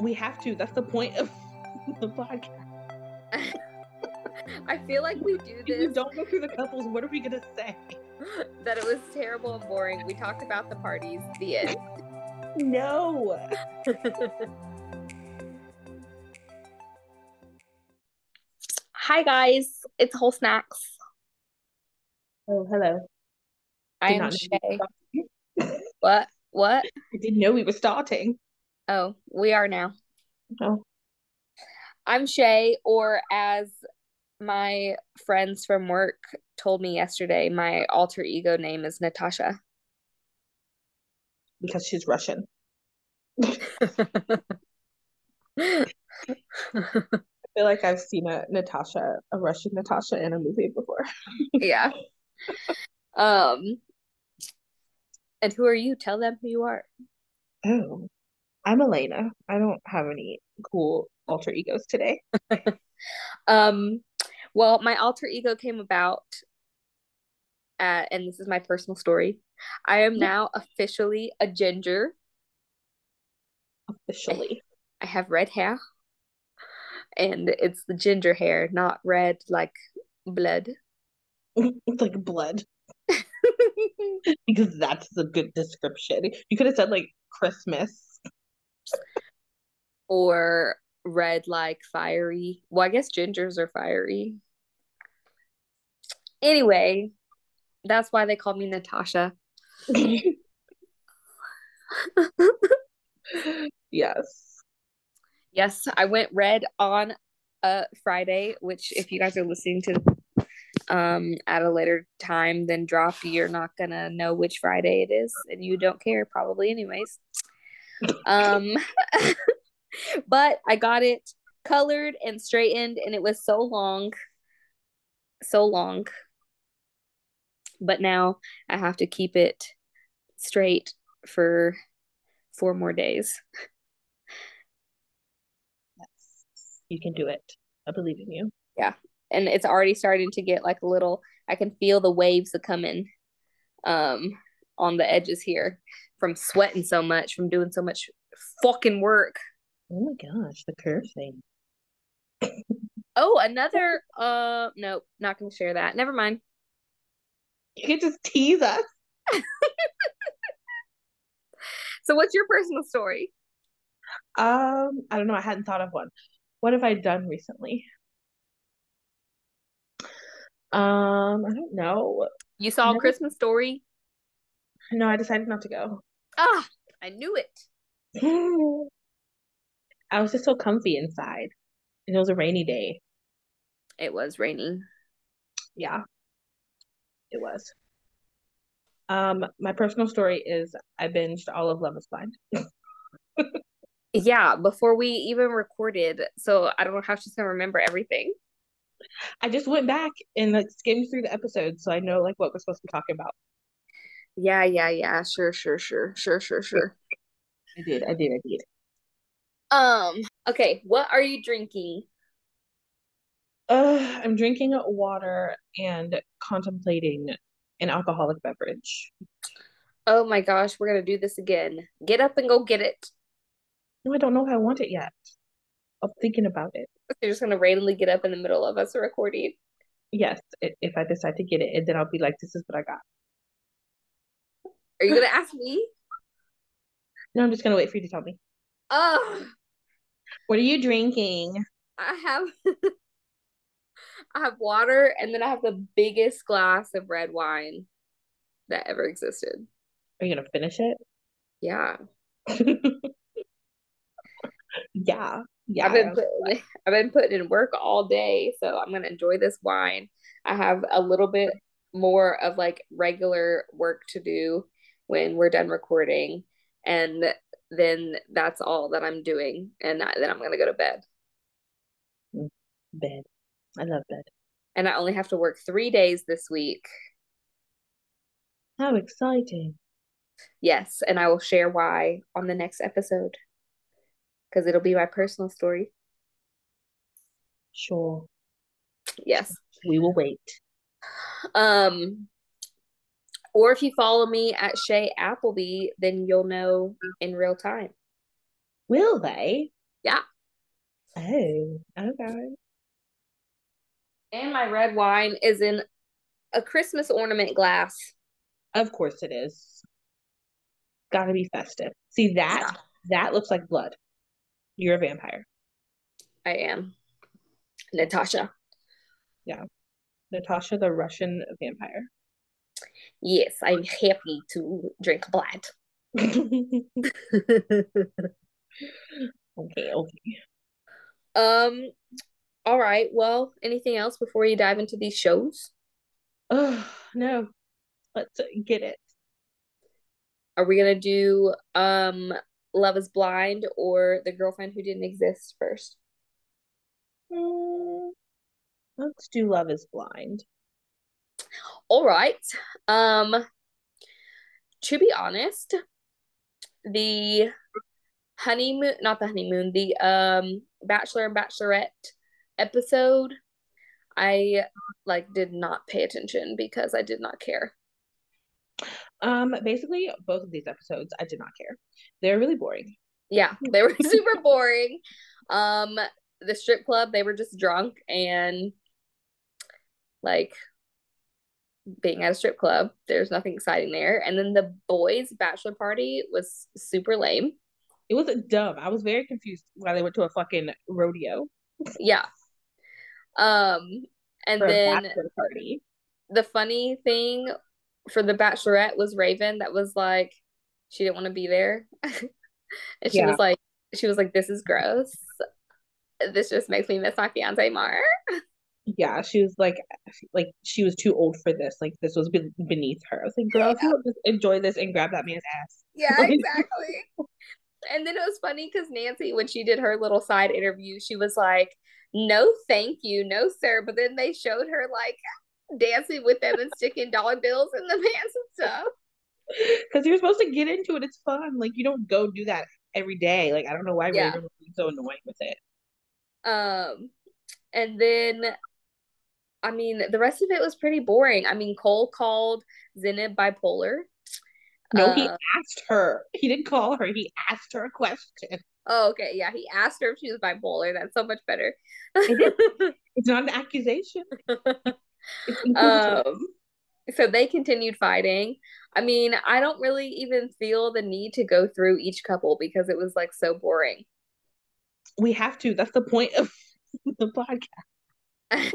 We have to. That's the point of the podcast. I feel like we do If we this don't go through the couples, what are we gonna say? that it was terrible and boring. We talked about the parties. The end. No. Hi guys, it's Whole Snacks. Oh, hello. I Did am Shay. What? What? I didn't know we were starting. Oh, we are now. Oh, I'm Shay, or as my friends from work told me yesterday, my alter ego name is Natasha. because she's Russian. I feel like I've seen a Natasha, a Russian Natasha in a movie before. yeah. Um, and who are you? Tell them who you are. Oh, I'm Elena. I don't have any cool alter egos today. Um, well, my alter ego came about, uh, and this is my personal story. I am now officially a ginger. Officially. I have red hair, and it's the ginger hair, not red like blood. It's like blood. Because that's a good description. You could have said like Christmas. Or red like fiery. Well, I guess gingers are fiery. Anyway, that's why they call me Natasha. Yes. Yes, I went red on uh Friday, which if you guys are listening to um at a later time than drop, you're not gonna know which Friday it is, and you don't care probably anyways. Um but I got it colored and straightened and it was so long. So long. But now I have to keep it straight for four more days. Yes. You can do it. I believe in you. Yeah. And it's already starting to get like a little I can feel the waves are coming um on the edges here from sweating so much from doing so much fucking work. Oh my gosh, the curve thing. Oh, another uh nope, not gonna share that. Never mind. You can just tease us. So what's your personal story? Um, I don't know. I hadn't thought of one. What have I done recently? Um, I don't know. You saw Never- Christmas story? No, I decided not to go. Ah, I knew it. I was just so comfy inside. And it was a rainy day. It was raining. Yeah, it was. Um, my personal story is I binged all of Love is Blind. Yeah, before we even recorded. So I don't know how she's gonna remember everything. I just went back and like skimmed through the episodes so I know like what we're supposed to be talking about. Yeah, yeah, yeah. Sure, sure, sure, sure, sure, sure. I did, I did, I did. Um, okay, what are you drinking? Uh, I'm drinking water and contemplating an alcoholic beverage. Oh my gosh, we're gonna do this again. Get up and go get it. No, I don't know if I want it yet. I'm thinking about it. You're just gonna randomly get up in the middle of us recording. Yes, if I decide to get it, and then I'll be like, "This is what I got." Are you gonna ask me? No, I'm just gonna wait for you to tell me. Oh, What are you drinking? I have I have water and then I have the biggest glass of red wine that ever existed. Are you gonna finish it? Yeah. Yeah, yeah. I've been putting, I've been putting in work all day, so I'm gonna enjoy this wine. I have a little bit more of like regular work to do when we're done recording, and then that's all that I'm doing, and I- then I'm gonna go to bed. bed. I love bed. And I only have to work three days this week. How exciting! Yes, and I will share why on the next episode because it'll be my personal story. Sure, Yes. we will wait. Um, or if you follow me at Shay Appleby, then you'll know in real time. Will they? Yeah. Oh, okay. And my red wine is in a Christmas ornament glass. Of course it is. Gotta be festive. See that? Yeah. That looks like blood. You're a vampire. I am. Natasha. Yeah. Natasha, the Russian vampire. Yes, I'm happy to drink blood. okay, okay. Um, all right. Well, anything else before you dive into these shows? Oh, no. Let's get it. Are we gonna do um Love is Blind or The Girlfriend Who Didn't Exist first? Mm, let's do Love is Blind. All right. Um to be honest, the honeymoon not the honeymoon, the um Bachelor and Bachelorette episode, I like did not pay attention because I did not care. Um, basically, both of these episodes, I did not care. They're really boring. Yeah, they were super boring. Um, the strip club, they were just drunk and like being at a strip club. There's nothing exciting there. And then the boys' bachelor party was super lame. It was a dumb. I was very confused why they went to a fucking rodeo. Yeah. Um, and then party. the funny thing for the bachelorette was Raven that was like she didn't want to be there. and she yeah. was like she was like, This is gross. This just makes me miss my fiance more. Yeah, she was like like she was too old for this. Like this was be- beneath her. I was like, girl, yeah. just enjoy this and grab that man's ass. Yeah, exactly. and then it was funny because Nancy, when she did her little side interview, she was like, No, thank you, no, sir. But then they showed her like dancing with them and sticking dollar bills in the pants and stuff. Because you're supposed to get into it. It's fun. Like you don't go do that every day. Like I don't know why yeah. Raven was so annoying with it. Um, and then, I mean, the rest of it was pretty boring. I mean, Cole called Zanab bipolar. No, uh, he asked her. He didn't call her. He asked her a question. Oh, okay. Yeah, he asked her if she was bipolar. That's so much better. it's not an accusation. um, so they continued fighting. I mean, I don't really even feel the need to go through each couple because it was like so boring. We have to. That's the point of the podcast.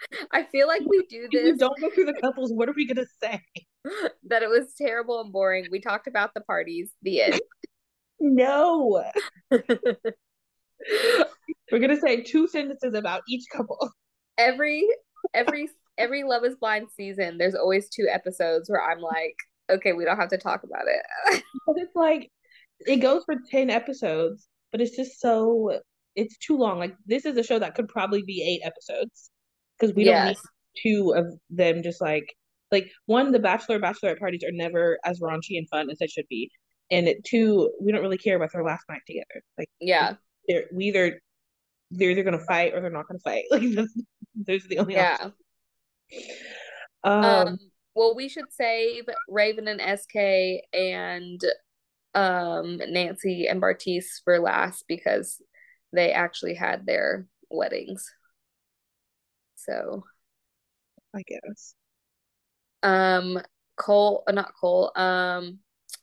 I feel like we do this. If we don't go through the couples. What are we gonna say? that it was terrible and boring. We talked about the parties. The end. no. We're gonna say two sentences about each couple. Every every every Love is Blind season, there's always two episodes where I'm like, okay, we don't have to talk about it. but it's like it goes for 10 episodes, but it's just so it's too long. Like this is a show that could probably be eight episodes. Because we yes. don't need two of them just like like one, the bachelor bachelorette parties are never as raunchy and fun as they should be. And it, two, we don't really care about their last night together. Like yeah. They're we either they're either gonna fight or they're not gonna fight. Like those are the only yeah. Um, um, well, we should save Raven and SK and um Nancy and Bartise for last because they actually had their weddings. So I guess. Um Cole uh, not Cole, um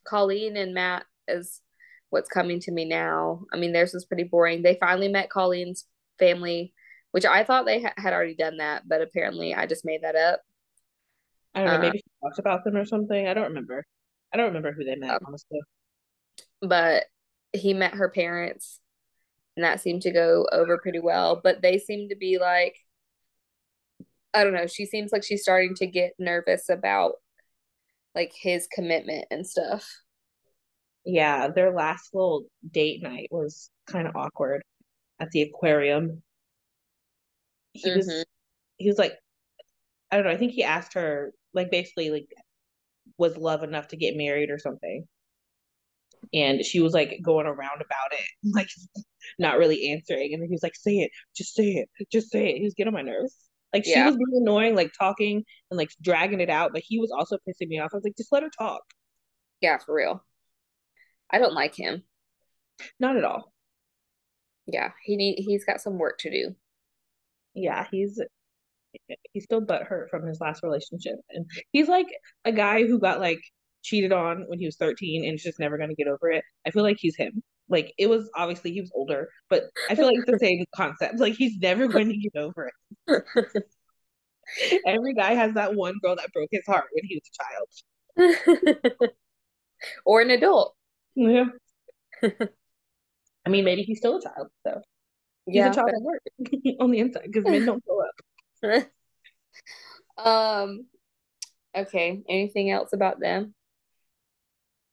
Colleen and Matt is what's coming to me now. I mean, theirs was pretty boring. They finally met Colleen's family which I thought they ha- had already done that, but apparently I just made that up. I don't know. maybe um, she talked about them or something. I don't remember. I don't remember who they met, um, honestly. But he met her parents, and that seemed to go over pretty well. But they seemed to be like, I don't know. She seems like she's starting to get nervous about like his commitment and stuff. Yeah, their last little date night was kind of awkward at the aquarium he mm-hmm. was he was like I don't know, I think he asked her like basically like was love enough to get married or something. And she was like going around about it, like not really answering. And then he was like, say it, just say it, just say it. He was getting on my nerves. Like yeah. she was being annoying, like talking and like dragging it out, but he was also pissing me off. I was like, just let her talk. Yeah, for real. I don't like him. Not at all. Yeah, he need he's got some work to do. Yeah, he's he's still butthurt from his last relationship, and he's like a guy who got like cheated on when he was 13 and is just never gonna get over it. I feel like he's him. Like it was obviously he was older, but I feel like it's the same concept. Like he's never going to get over it. Every guy has that one girl that broke his heart when he was a child. or an adult. Yeah. I mean, maybe he's still a child, so he's yeah, a child at work on the inside because men don't grow up. um. Okay. Anything else about them?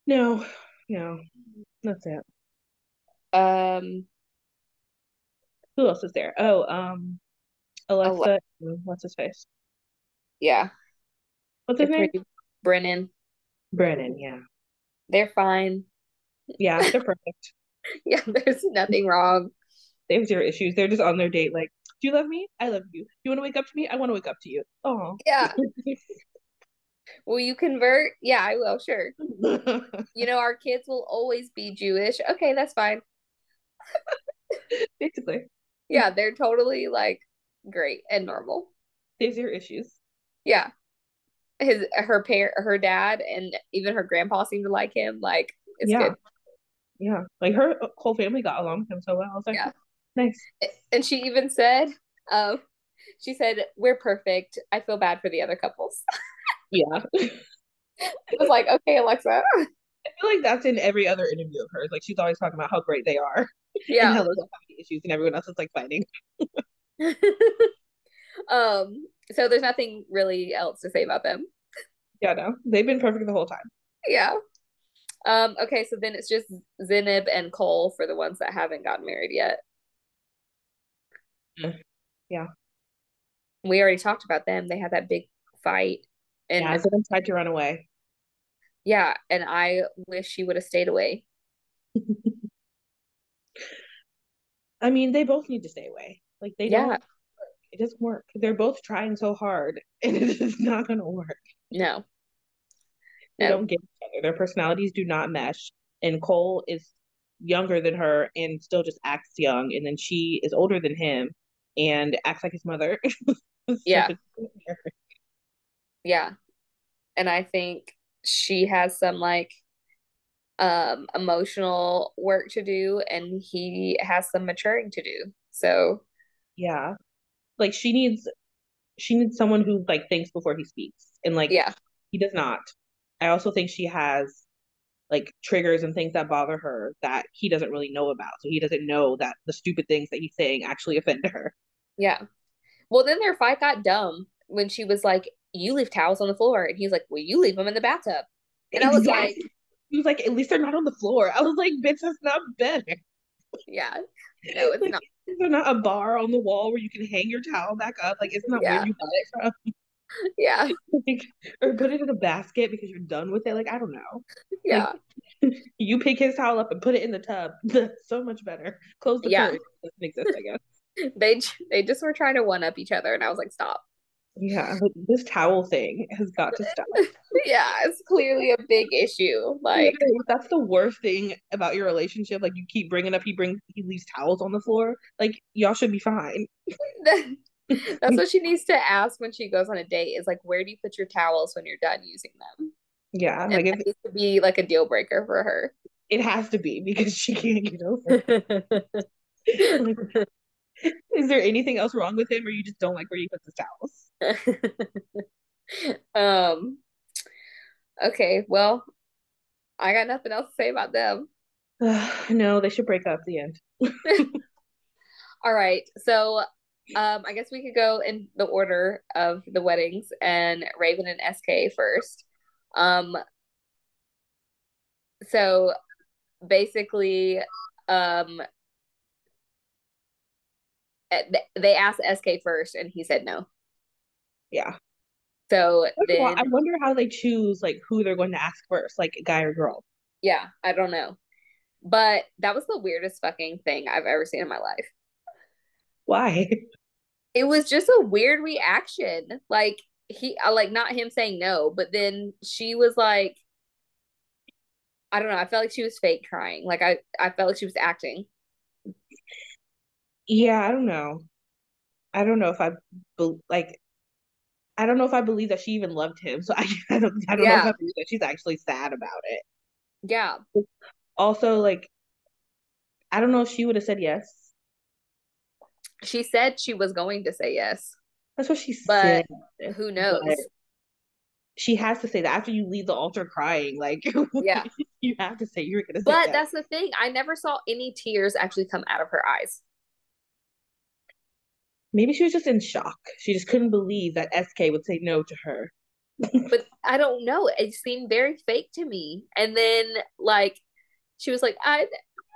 No. No. That's it. Um. Who else is there? Oh, um, Alexa. Ale- what's his face? Yeah. What's his name? Brennon. Brennon. Yeah. They're fine. Yeah, they're perfect. yeah, there's nothing wrong. They have zero issues. They're just on their date, like, do you love me? I love you. Do you want to wake up to me? I want to wake up to you. Oh. Yeah. will you convert? Yeah, I will, sure. you know, our kids will always be Jewish. Okay, that's fine. Basically. Yeah, they're totally like great and normal. These are issues. Yeah. His her parent her dad and even her grandpa seem to like him. Like it's yeah. good. Yeah. Like her whole family got along with him so well. I was like, yeah. nice. And she even said, um, she said, We're perfect. I feel bad for the other couples. yeah. I was like, okay, Alexa. I feel like that's in every other interview of hers. Like she's always talking about how great they are. Yeah. And how having issues and everyone else is like fighting. um, so there's nothing really else to say about them. Yeah, no. They've been perfect the whole time. Yeah. Um, okay, so then it's just Zanab and Cole for the ones that haven't gotten married yet. Yeah. We already talked about them. They had that big fight. And yeah, Zanab tried to run away. Yeah, and I wish she would have stayed away. I mean, they both need to stay away. Like they yeah. don't it doesn't work. They're both trying so hard and it is not gonna work. No. They no. don't get each other. Their personalities do not mesh. And Cole is younger than her and still just acts young. And then she is older than him and acts like his mother. yeah. yeah. And I think she has some like um emotional work to do and he has some maturing to do. So yeah. Like she needs she needs someone who like thinks before he speaks. And like yeah. he does not. I also think she has like triggers and things that bother her that he doesn't really know about. So he doesn't know that the stupid things that he's saying actually offend her. Yeah. Well, then their fight got dumb when she was like, "You leave towels on the floor," and he's like, "Well, you leave them in the bathtub." And I was like, "He was like, at least they're not on the floor." I was like, "Bitch, that's not better." Yeah. No, it's like, not. They're not a bar on the wall where you can hang your towel back up. Like, it's not yeah. where you got it from. Yeah. like, or put it in a basket because you're done with it. Like, I don't know. Yeah. Like, you pick his towel up and put it in the tub. That's so much better. Close the yeah. curtain. Doesn't exist, I guess. they they just were trying to one up each other, and I was like, stop. Yeah, this towel thing has got to stop. yeah, it's clearly a big issue. Like that's the worst thing about your relationship. Like you keep bringing up, he brings, he leaves towels on the floor. Like y'all should be fine. That's what she needs to ask when she goes on a date is like, where do you put your towels when you're done using them? Yeah, and like it needs to be like a deal breaker for her. It has to be because she can't get over. like, is there anything else wrong with him, or you just don't like where he puts his towels? um. Okay, well, I got nothing else to say about them. no, they should break up. The end. All right, so um, I guess we could go in the order of the weddings and Raven and SK first. Um, so basically, um, they asked SK first and he said no. Yeah. So then I wonder how they choose like who they're going to ask first, like a guy or girl. Yeah, I don't know. But that was the weirdest fucking thing I've ever seen in my life. Why? It was just a weird reaction. Like he uh, like not him saying no, but then she was like I don't know, I felt like she was fake crying. Like I I felt like she was acting. Yeah, I don't know. I don't know if I be- like. I don't know if I believe that she even loved him. So I, I don't. I don't yeah. know if I believe that she's actually sad about it. Yeah. Also, like, I don't know if she would have said yes. She said she was going to say yes. That's what she but said. Who knows? But she has to say that after you leave the altar crying, like yeah, you have to say you're gonna. Say But that's the thing. I never saw any tears actually come out of her eyes. Maybe she was just in shock. She just couldn't believe that SK would say no to her. but I don't know. It seemed very fake to me. And then like she was like, I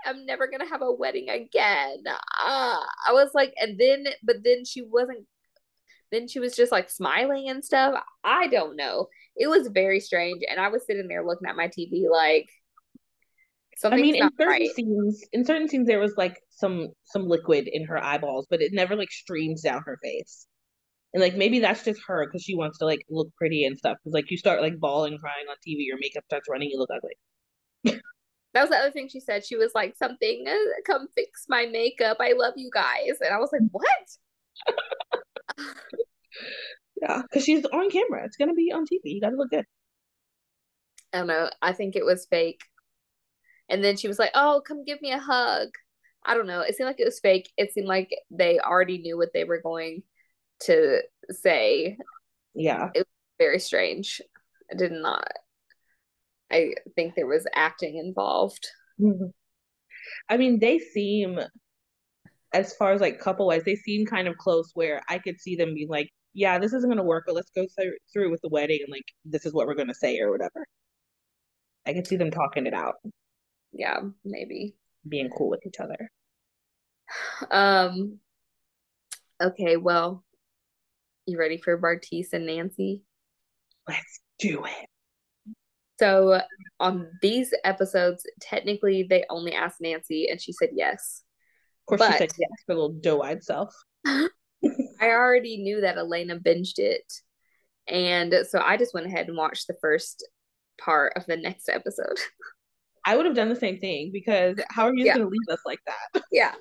I'm never gonna have a wedding again. Uh, I was like, and then but then she wasn't then she was just like smiling and stuff. I don't know. It was very strange. And I was sitting there looking at my TV like something's I mean, in certain right. scenes, in certain scenes, there was like some some liquid in her eyeballs, but it never like streams down her face. And like maybe that's just her because she wants to like look pretty and stuff. Because like you start like bawling, crying on TV, your makeup starts running, you look ugly. that was the other thing she said. She was like, "Something, uh, come fix my makeup. I love you guys." And I was like, "What?" yeah, because she's on camera. It's gonna be on TV. You gotta look good. I don't know. I think it was fake. And then she was like, "Oh, come give me a hug." I don't know. It seemed like it was fake. It seemed like they already knew what they were going to say. Yeah. It was very strange. I did not. I think there was acting involved. Mm-hmm. I mean, they seem as far as like couple wise, they seem kind of close where I could see them being like, yeah, this isn't going to work, but let's go th- through with the wedding and like, this is what we're going to say or whatever. I could see them talking it out. Yeah, maybe. Being cool with each other. Um, okay, well, you ready for Bartise and Nancy? Let's do it. So on these episodes, technically they only asked Nancy and she said yes. Of course, but, she said yes for a little doe-eyed self. I already knew that Elena binged it, and so I just went ahead and watched the first part of the next episode. I would have done the same thing because how are you yeah. going to leave us like that? yeah.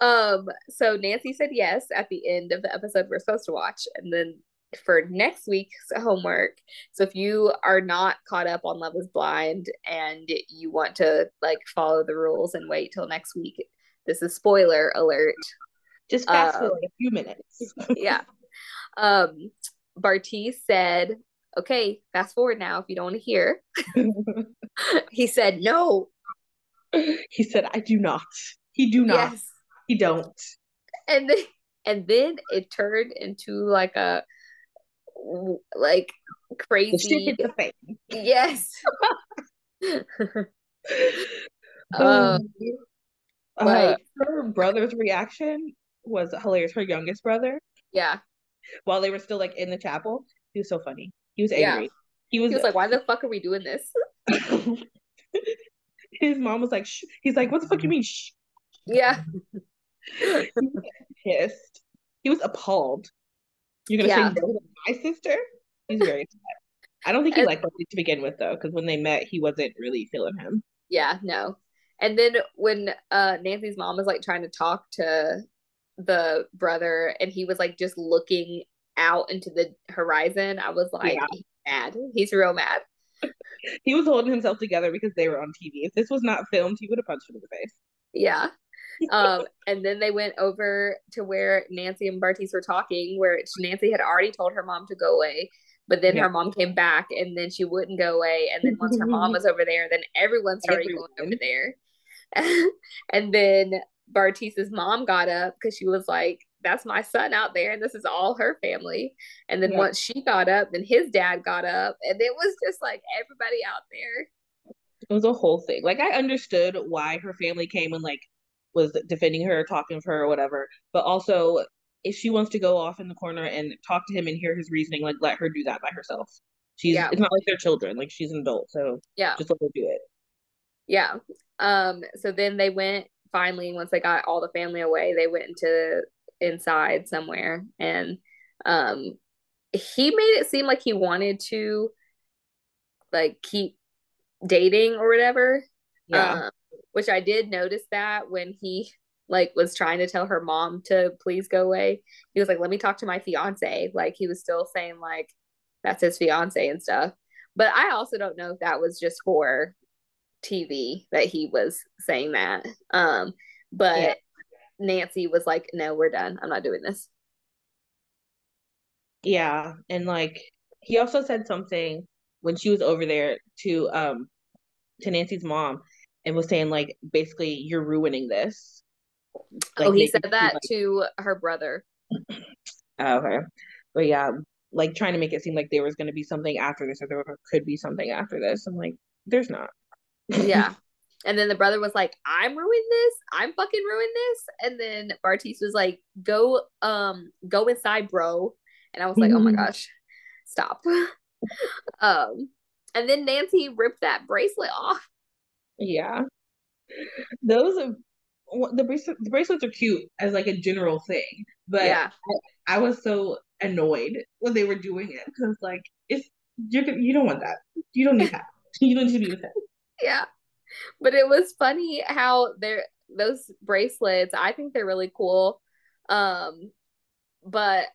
Um. So Nancy said yes at the end of the episode we're supposed to watch, and then for next week's homework. So if you are not caught up on Love is Blind and you want to like follow the rules and wait till next week, this is spoiler alert. Just fast um, forward a few minutes. yeah. Um, Bartise said, okay, fast forward now if you don't want to hear. he said, no. He said, I do not. He do not. Yes. He don't. And then, and then it turned into like a like crazy. Yes. um, uh, like her brother's reaction was hilarious. Her youngest brother. Yeah. While they were still like in the chapel, he was so funny. He was angry. Yeah. He was, he was like, "Why the fuck are we doing this?" His mom was like, Shh. "He's like, what the fuck you mean?" Shh. Yeah. pissed. He was appalled. You're gonna yeah. say no to my sister? He's very upset. I don't think he liked Buckley to begin with, though, because when they met, he wasn't really feeling him. Yeah, no. And then when uh Nancy's mom was like trying to talk to the brother and he was like just looking out into the horizon, I was like, yeah. he's mad. He's real mad. he was holding himself together because they were on TV. If this was not filmed, he would have punched him in the face. Yeah. um, and then they went over to where Nancy and Bartise were talking, where Nancy had already told her mom to go away. But then yeah. her mom came back and then she wouldn't go away. And then once her mom was over there, then everyone started everyone. going over there. and then Bartise's mom got up because she was like, that's my son out there and this is all her family. And then yeah. once she got up, then his dad got up and it was just like everybody out there. It was a whole thing. Like I understood why her family came and like was defending her, talking for her or whatever. But also if she wants to go off in the corner and talk to him and hear his reasoning, like let her do that by herself. She's yeah. it's not like they're children, like she's an adult. So yeah, just let her do it. Yeah. Um, so then they went finally once they got all the family away, they went into inside somewhere and um he made it seem like he wanted to like keep dating or whatever. Yeah. Um, which I did notice that when he like was trying to tell her mom to please go away. He was like, "Let me talk to my fiance." Like he was still saying like that's his fiance and stuff. But I also don't know if that was just for TV that he was saying that. Um, but yeah. Nancy was like, "No, we're done. I'm not doing this." Yeah, and like he also said something when she was over there to um to Nancy's mom and was saying like basically you're ruining this. Like, oh, he said that like, to her brother. Oh, okay, but yeah, like trying to make it seem like there was going to be something after this, or there could be something after this. I'm like, there's not. yeah. And then the brother was like, I'm ruining this. I'm fucking ruining this. And then Bartise was like, go, um, go inside, bro. And I was like, oh my gosh, stop. um, and then Nancy ripped that bracelet off. Yeah. Those are the bracelet, the bracelets are cute as like a general thing, but yeah. I, I was so annoyed when they were doing it because like it's you're you don't want that. You don't need that. you don't need to be with him. Yeah, but it was funny how they're those bracelets. I think they're really cool. Um, but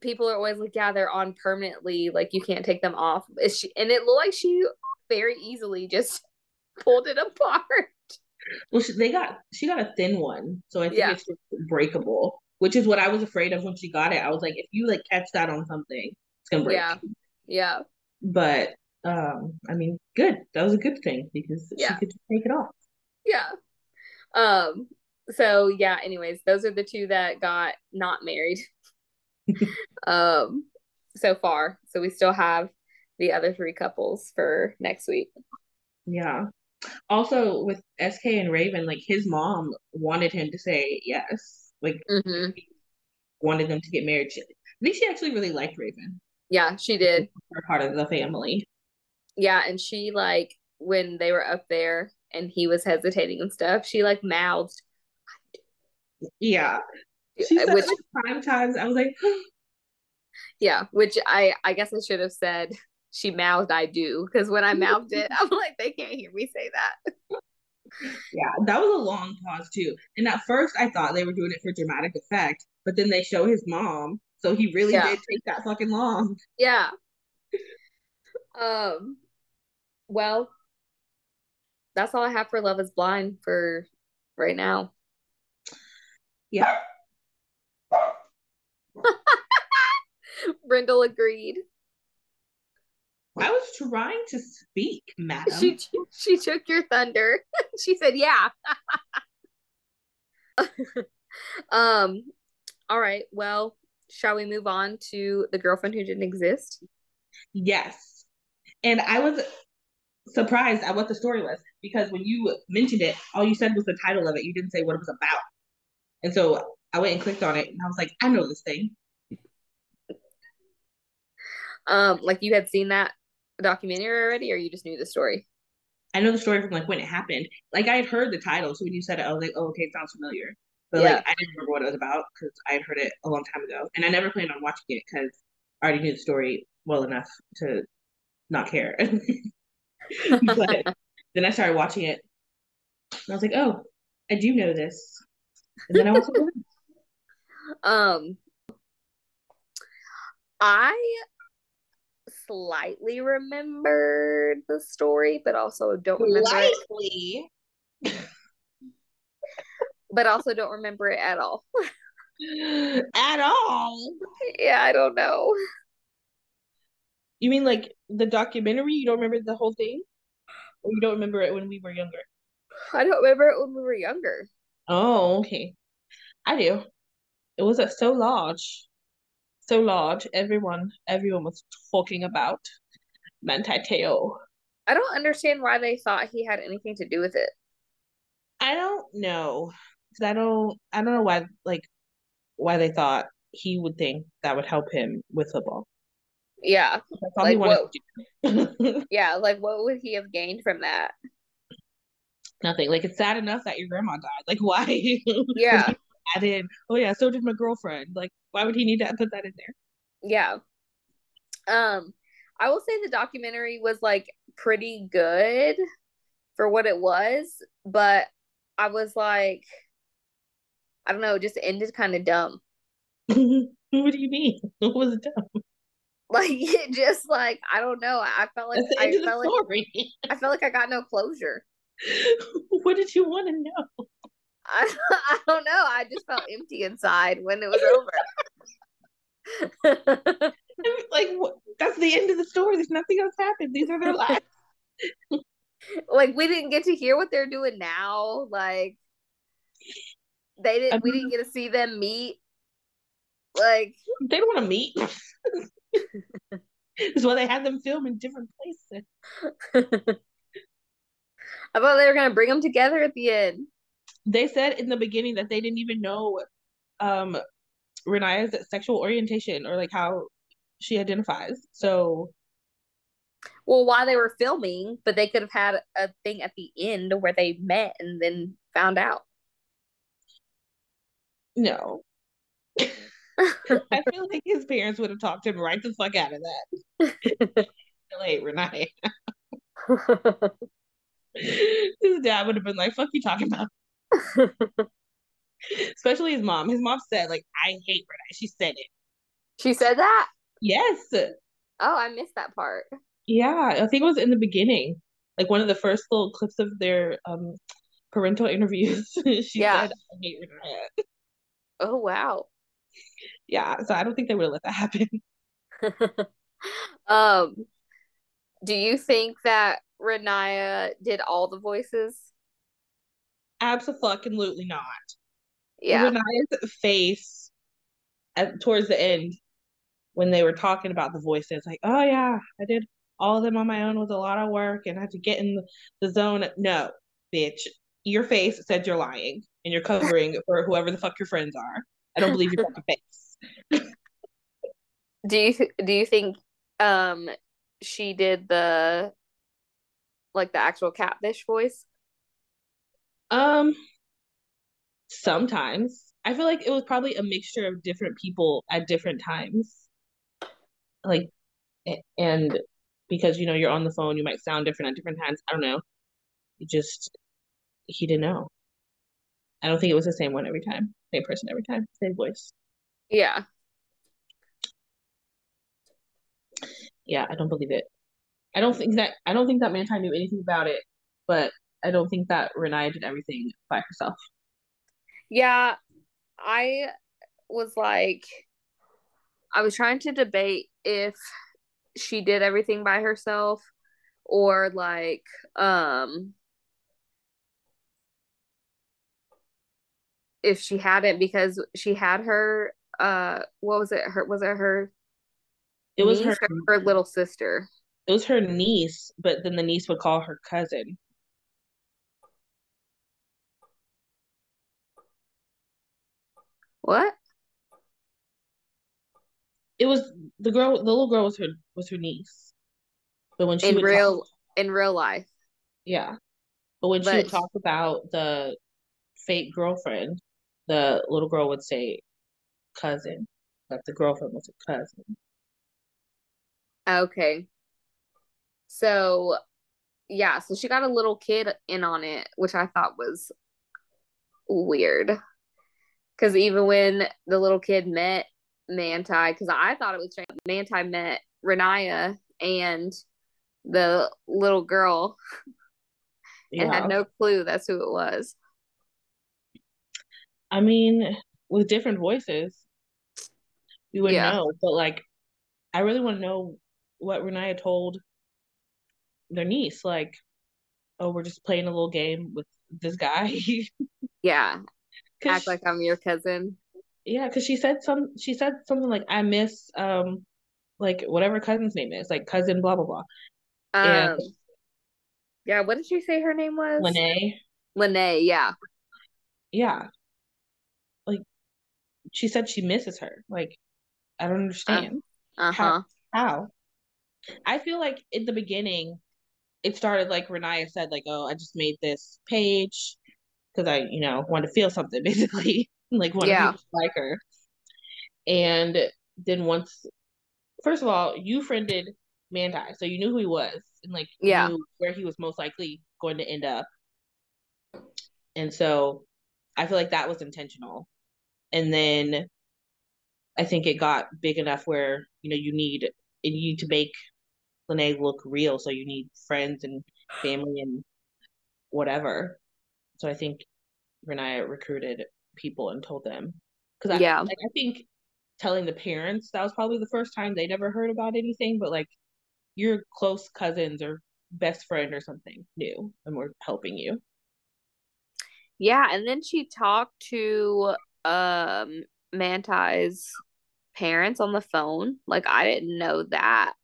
people are always like, yeah, they're on permanently. Like you can't take them off. Is she? And it looked like she very easily just pulled it apart. Well, she, they got she got a thin one, so I think yeah. it's breakable. Which is what I was afraid of when she got it. I was like, if you like catch that on something, it's gonna break. Yeah, yeah. But um, I mean, good. That was a good thing because yeah. she could just take it off. Yeah. Um. So yeah. Anyways, those are the two that got not married. um. So far, so we still have the other three couples for next week. Yeah also with SK and Raven, like his mom wanted him to say yes, like mm-hmm. wanted them to get married. I think she actually really liked Raven. Yeah, she did. Her part of the family. Yeah, and she like when they were up there and he was hesitating and stuff, she like mouthed. Yeah, she said which like five times. I was like, yeah, which I I guess I should have said she mouthed I do because when I mouthed it, I'm like, they can't hear me say that. yeah, that was a long pause too. And at first I thought they were doing it for dramatic effect, but then they show his mom. So he really yeah. did take that fucking long. Yeah. Um well, that's all I have for Love is Blind for right now. Yeah. Brindle agreed. I was trying to speak, madam. She she took your thunder. she said, "Yeah." um. All right. Well, shall we move on to the girlfriend who didn't exist? Yes. And I was surprised at what the story was because when you mentioned it, all you said was the title of it. You didn't say what it was about. And so I went and clicked on it and I was like, I know this thing. Um, like you had seen that documentary already, or you just knew the story? I know the story from like when it happened. Like I had heard the title, so when you said it, I was like, "Oh, okay, it sounds familiar." But yeah. like I didn't remember what it was about because I had heard it a long time ago, and I never planned on watching it because I already knew the story well enough to not care. but then I started watching it, and I was like, "Oh, I do know this," and then I. Um, I slightly remembered the story, but also don't remember slightly. it. but also don't remember it at all. at all. Yeah, I don't know. You mean like the documentary? You don't remember the whole thing? Or you don't remember it when we were younger? I don't remember it when we were younger. Oh, okay. I do. It was at so large so large. Everyone, everyone was talking about Manti Te'o. I don't understand why they thought he had anything to do with it. I don't know. Cause I don't. I don't know why. Like, why they thought he would think that would help him with football. Yeah. Like what, yeah. Like, what would he have gained from that? Nothing. Like, it's sad enough that your grandma died. Like, why? Yeah. add in, oh yeah, so did my girlfriend. Like, why would he need to put that in there? Yeah. Um, I will say the documentary was like pretty good for what it was, but I was like, I don't know, just ended kind of dumb. what do you mean? What was dumb? Like it just like I don't know. I felt like I felt like I felt like I got no closure. what did you want to know? I, I don't know. I just felt empty inside when it was over. like what? that's the end of the story. There's nothing else happened. These are their lives. like we didn't get to hear what they're doing now. Like they didn't. we didn't get to see them meet. Like they don't want to meet. That's why they had them film in different places. I thought they were gonna bring them together at the end. They said in the beginning that they didn't even know um Ronaiah's sexual orientation or like how she identifies. So well, while they were filming, but they could have had a thing at the end where they met and then found out. No. I feel like his parents would have talked him right the fuck out of that. Hey, Renee. his dad would have been like, fuck you talking about? Especially his mom. His mom said, like, I hate Renee. She said it. She said that? Yes. Oh, I missed that part. Yeah, I think it was in the beginning. Like one of the first little clips of their um parental interviews. she yeah. said, I hate Renee. Oh wow. Yeah, so I don't think they would have let that happen. um do you think that Ronaiah did all the voices? Absolutely not. Yeah. Ronaiah's face at towards the end when they were talking about the voices, like, oh yeah, I did all of them on my own with a lot of work and I had to get in the zone. No, bitch. Your face said you're lying and you're covering for whoever the fuck your friends are. I don't believe your fucking face. Do you do you think um she did the like the actual catfish voice? Um sometimes. I feel like it was probably a mixture of different people at different times. Like and because you know you're on the phone, you might sound different at different times. I don't know. It just he didn't know. I don't think it was the same one every time, same person every time, same voice. Yeah. Yeah, I don't believe it. I don't think that I don't think that Manti knew anything about it, but I don't think that Ronaiah did everything by herself. Yeah, I was like, I was trying to debate if she did everything by herself or like um if she hadn't because she had her uh what was it her was it her it was her, her little sister it was her niece but then the niece would call her cousin what it was the girl. The little girl was her was her niece. But when she in real talk, in real life, yeah. But when but, she would talk about the fake girlfriend, the little girl would say cousin. Like the girlfriend was a cousin. Okay. So yeah, so she got a little kid in on it, which I thought was weird. Cause even when the little kid met Manti because I thought it was strange. Manti met Ronaiah and the little girl and yeah. had no clue that's who it was. I mean, with different voices, we would yeah. know. But like, I really want to know what Ronaiah told their niece. Like, oh, we're just playing a little game with this guy. yeah, act like I'm your cousin yeah because she said some she said something like i miss um like whatever cousin's name is like cousin blah blah blah um and, yeah what did she say her name was lennay lennay yeah yeah she said she misses her like i don't understand uh, uh-huh how, how i feel like in the beginning it started like ronaiah said like oh i just made this page because i you know wanted to feel something basically like one yeah. people like her. And then once, first of all, you friended Manti, so you knew who he was and like yeah. where he was most likely going to end up. And so I feel like that was intentional. And then I think it got big enough where you know you need and you need to make Lennay look real, so you need friends and family and whatever. So I think Ronaiah recruited people and told them because yeah, I, like, I think telling the parents that was probably the first time they never heard about anything, but like your close cousins or best friend or something new and we're helping you. Yeah, and then she talked to um Manti's parents on the phone. Like I didn't know that.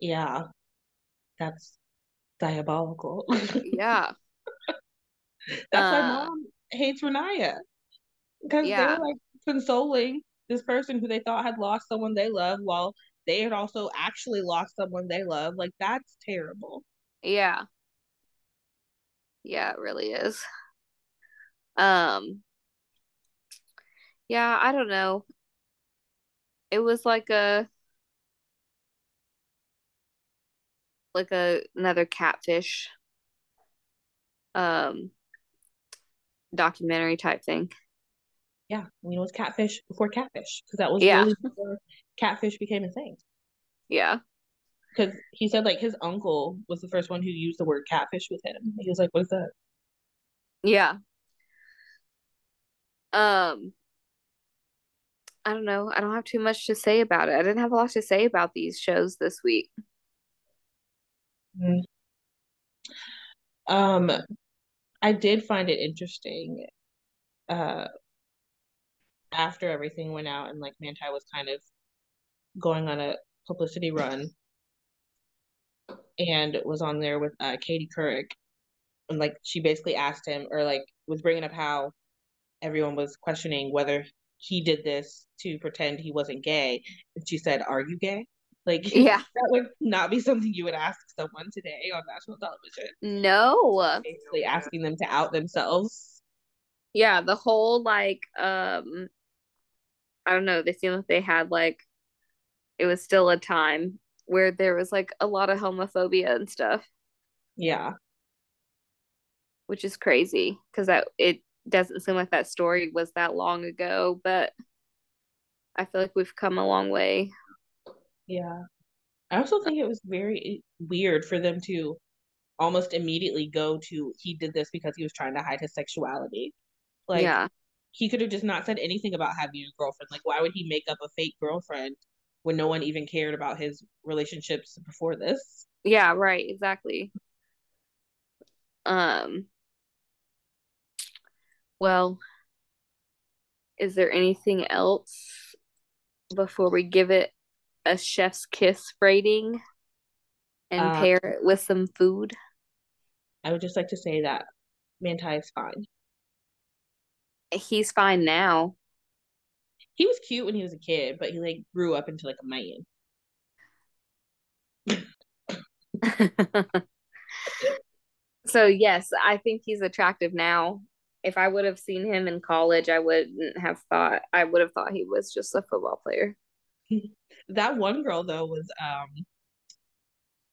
Yeah. That's diabolical. yeah. That's uh, why mom hates Ronaiah. Because yeah. they're like consoling this person who they thought had lost someone they love while they had also actually lost someone they love. Like that's terrible. Yeah. Yeah, it really is. Um Yeah, I don't know. It was like a like a another catfish um documentary type thing. Yeah, I mean, it was catfish before catfish because that was yeah. really before catfish became a thing. Yeah, because he said like his uncle was the first one who used the word catfish with him. He was like, "What is that?" Yeah. Um, I don't know. I don't have too much to say about it. I didn't have a lot to say about these shows this week. Mm. Um, I did find it interesting. Uh, after everything went out and like Manti was kind of going on a publicity run and was on there with uh, Katie Couric and like she basically asked him or like was bringing up how everyone was questioning whether he did this to pretend he wasn't gay. And she said are you gay? Like yeah. that would not be something you would ask someone today on national television. No. Basically asking them to out themselves. Yeah the whole like um I don't know, they seemed like they had like it was still a time where there was like a lot of homophobia and stuff. Yeah. Which is crazy because that it doesn't seem like that story was that long ago, but I feel like we've come a long way. Yeah. I also think it was very weird for them to almost immediately go to he did this because he was trying to hide his sexuality. Like yeah he could have just not said anything about having a girlfriend. Like, why would he make up a fake girlfriend when no one even cared about his relationships before this? Yeah, right, exactly. Um well, is there anything else before we give it a chef's kiss rating and uh, pair it with some food? I would just like to say that Manti is fine he's fine now. He was cute when he was a kid, but he like grew up into like a man. so yes, I think he's attractive now. If I would have seen him in college, I wouldn't have thought I would have thought he was just a football player. that one girl though was um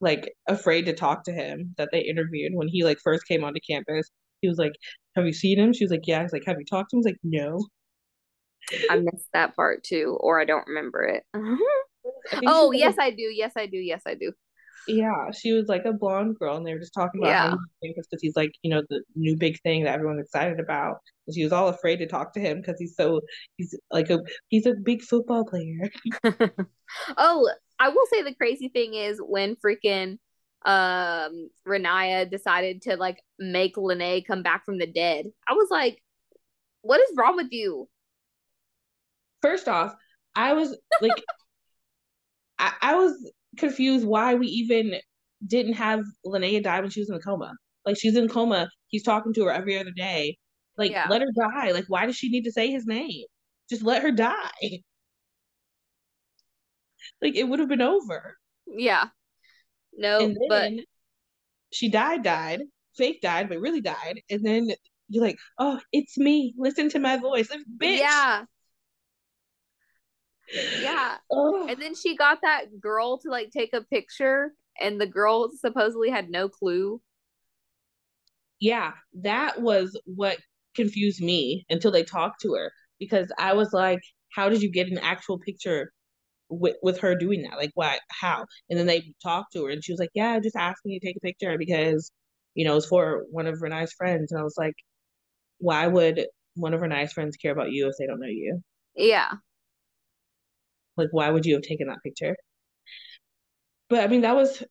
like afraid to talk to him that they interviewed when he like first came onto campus. He was like, have you seen him? She was like, yeah. He's like, have you talked to him? He's like, no. I missed that part too, or I don't remember it. oh, yes, I do. Yes, I do. Yes, I do. Yeah, she was like a blonde girl, and they were just talking about yeah. because he's like, you know, the new big thing that everyone's excited about. And she was all afraid to talk to him because he's so he's like a he's a big football player. oh, I will say the crazy thing is when freaking um Ronaiah decided to like make Lennay come back from the dead. I was like, what is wrong with you? First off, I was like I, I was confused why we even didn't have Lennay die when she was in a coma. Like she's in coma, he's talking to her every other day. Like yeah. let her die. Like why does she need to say his name? Just let her die. Like it would have been over. Yeah. No, but she died, died, fake died, but really died. And then you're like, oh, it's me. Listen to my voice. Like, bitch. Yeah. Yeah. And then she got that girl to like take a picture, and the girl supposedly had no clue. Yeah, that was what confused me until they talked to her because I was like, how did you get an actual picture with with her doing that? Like, why? How? And then they talked to her, and she was like, yeah, just asked me to take a picture because you know it's for one of Ronaiah's friends. And I was like, why would one of Ronaiah's friends care about you if they don't know you? Yeah. Like, why would you have taken that picture? But I mean, that was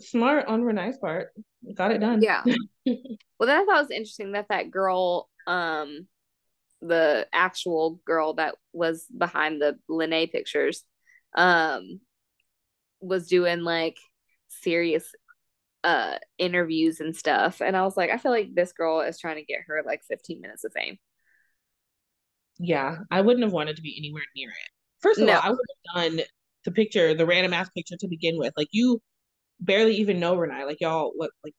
smart on Ronaiah's part. Got it done. Yeah. well, then I thought it was interesting that that girl, um, the actual girl that was behind the Lennay pictures, um, was doing like serious uh interviews and stuff and i was like i feel like this girl is trying to get her like 15 minutes of fame yeah i wouldn't have wanted to be anywhere near it first of no. all i would have done the picture the random ass picture to begin with like you barely even know ronaiah like y'all what like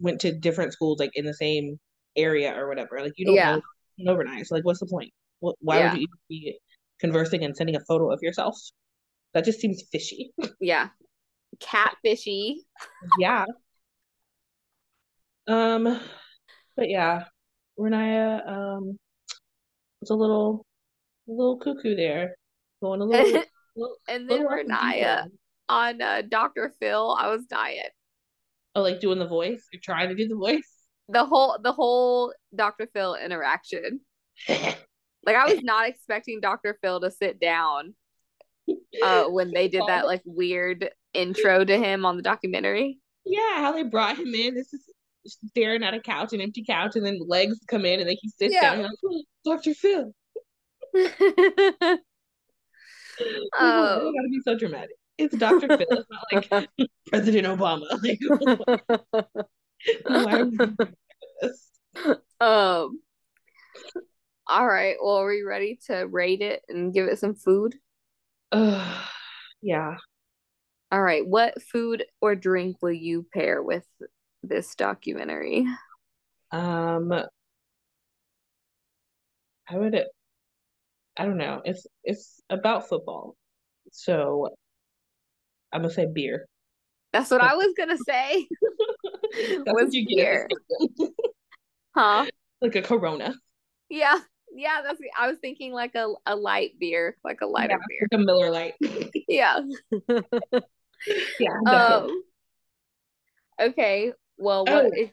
went to different schools like in the same area or whatever like you don't yeah. know, know ronaiah so like what's the point what, why yeah. would you be conversing and sending a photo of yourself that just seems fishy yeah catfishy. yeah. Um, but yeah, Ronaiah um was a little, a little cuckoo there, going a little. little and then little Ronaiah on uh, Dr. Phil, I was dying. Oh, like doing the voice? You're trying to do the voice? The whole the whole Dr. Phil interaction. like I was not expecting Dr. Phil to sit down uh when they did that like weird intro to him on the documentary. Yeah, how they brought him in. This is staring at a couch, an empty couch, and then legs come in and then he sits yeah. down like, oh, Dr. Phil. oh, um, gotta be so dramatic. It's Dr. Phil. It's not like President Obama. Like, um. All right. Well, are we ready to rate it and give it some food? Uh, yeah. All right. What food or drink will you pair with this documentary? Um I would I don't know. It's it's about football. So I'm gonna say beer. That's what I was gonna say. was beer. huh? Like a corona. Yeah. Yeah, that's I was thinking like a, a light beer, like a lighter yeah, beer. Like a Miller Lite. yeah yeah. Um, okay. Well, what oh, if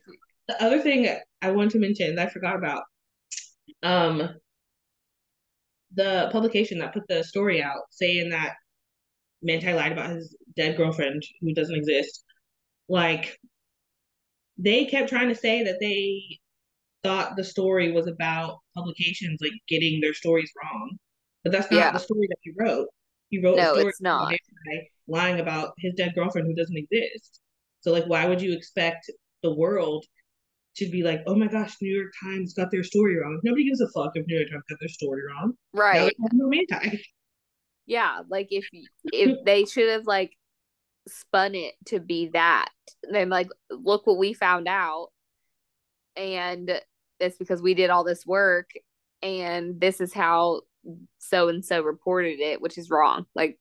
the other thing I want to mention that I forgot about? Um, the publication that put the story out saying that Manti lied about his dead girlfriend who doesn't exist. Like, they kept trying to say that they thought the story was about publications like getting their stories wrong, but that's not yeah. the story that he wrote. He wrote no, a story it's not lying about his dead girlfriend who doesn't exist. So like why would you expect the world to be like, oh my gosh, New York Times got their story wrong. Nobody gives a fuck if New York Times got their story wrong. Right. No Yeah, like if if they should have like spun it to be that, then like look what we found out, and it's because we did all this work, and this is how so and so reported it, which is wrong. Like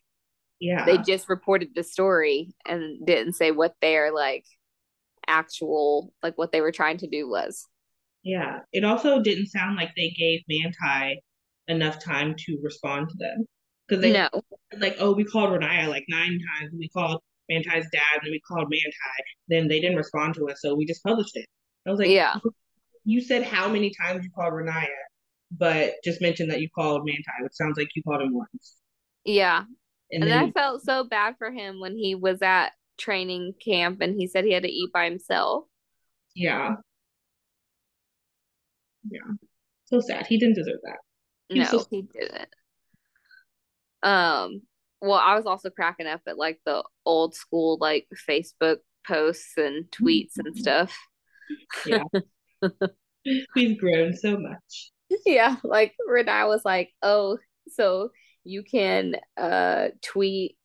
yeah. They just reported the story and didn't say what they're like actual like what they were trying to do was. Yeah. It also didn't sound like they gave Manti enough time to respond to them. Because they no. like, oh, we called Ronaiah like nine times. We called Manti's dad, and then we called Manti. Then they didn't respond to us, so we just published it. I was like, yeah. You said how many times you called Ronaiah, but just mentioned that you called Manti, which sounds like you called him once. Yeah, and, and then, I felt so bad for him when he was at training camp and he said he had to eat by himself. Yeah. Yeah. So sad. He didn't deserve that. He no, so- he didn't. Um, well, I was also cracking up at like the old school like Facebook posts and tweets and stuff. Yeah. We've grown so much. Yeah, like Ronaiah was like, "Oh, so you can uh tweet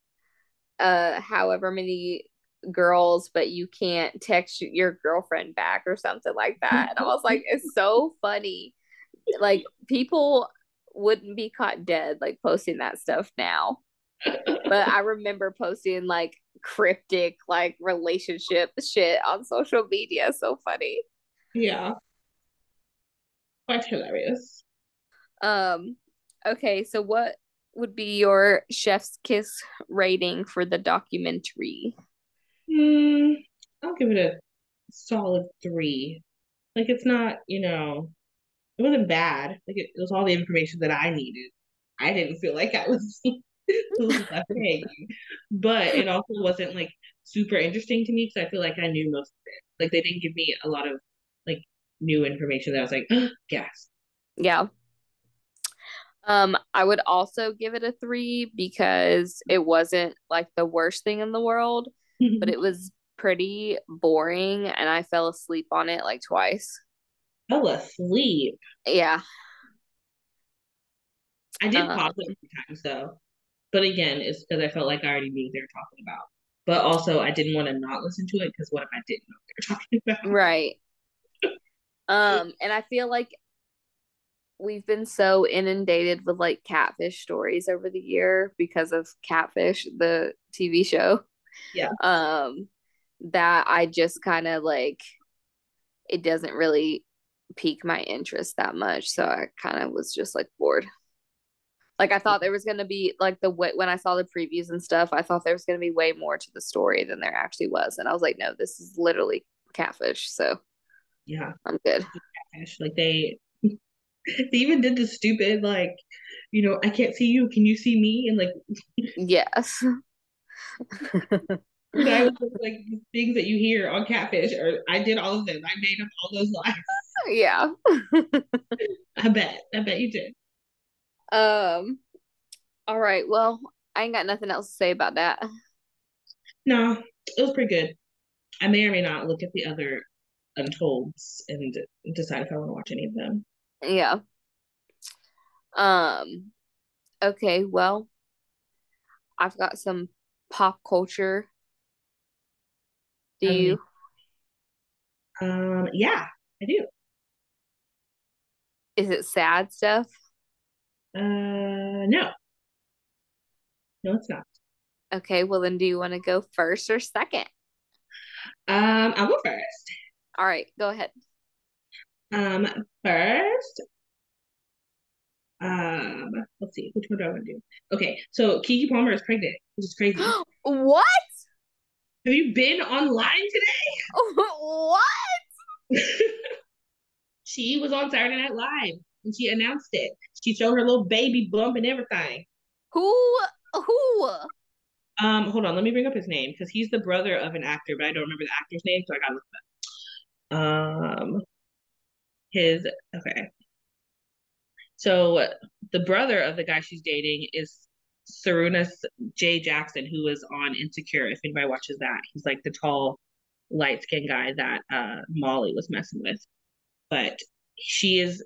uh however many girls but you can't text your girlfriend back or something like that. And i was like it's so funny. Like people wouldn't be caught dead like posting that stuff now. But i remember posting like cryptic like relationship shit on social media. So funny. Yeah. Quite hilarious. Um okay, so what would be your chef's kiss rating for the documentary? Hmm, I'll give it a solid three. Like it's not, you know, it wasn't bad. Like it, it was all the information that I needed. I didn't feel like I was, but it also wasn't like super interesting to me because I feel like I knew most of it. Like they didn't give me a lot of like new information that I was like, gas. Yeah. Um, I would also give it a three because it wasn't like the worst thing in the world, but it was pretty boring and I fell asleep on it like twice. Fell asleep. Yeah. I did um, pause it a few times though. But again, it's because I felt like I already knew what they were talking about. But also I didn't want to not listen to it because what if I didn't know what they were talking about? Right. um, and I feel like we've been so inundated with like catfish stories over the year because of catfish the tv show. Yeah. Um that i just kind of like it doesn't really pique my interest that much so i kind of was just like bored. Like i thought there was going to be like the way when i saw the previews and stuff i thought there was going to be way more to the story than there actually was and i was like no this is literally catfish so yeah. I'm good. Like they they even did the stupid like, you know, I can't see you. Can you see me? And like, yes. I was like things that you hear on Catfish, or I did all of them. I made up all those lines. Yeah. I bet. I bet you did. Um. All right. Well, I ain't got nothing else to say about that. No, it was pretty good. I may or may not look at the other Untolds and decide if I want to watch any of them. Yeah. Um okay, well, I've got some pop culture. Do um, you? Um yeah, I do. Is it sad stuff? Uh no. No, it's not. Okay, well then do you want to go first or second? Um, I'll go first. All right, go ahead. Um, first, um, let's see, which one do I want to do? Okay, so Keke Palmer is pregnant, which is crazy. what? Have you been online today? what? she was on Saturday Night Live and she announced it. She showed her little baby bump and everything. Who? Who? Um, hold on, let me bring up his name because he's the brother of an actor, but I don't remember the actor's name, so I gotta look up. Um, his okay. So the brother of the guy she's dating is Sarunas J. Jackson, who was on Insecure. If anybody watches that, he's like the tall, light skinned guy that uh, Molly was messing with. But she is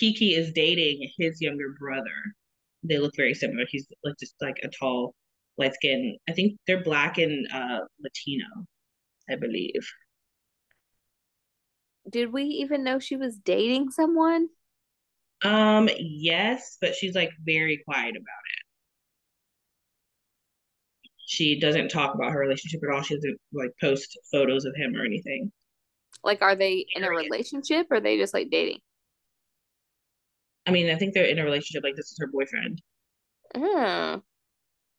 Keke is dating his younger brother. They look very similar. He's like just like a tall, light skin. I think they're black and uh, Latino, I believe did we even know she was dating someone? Um, yes, but she's like very quiet about it. She doesn't talk about her relationship at all. She doesn't like post photos of him or anything. Like, are they in a relationship or are they just like dating? I mean, I think they're in a relationship. Like, this is her boyfriend. Oh.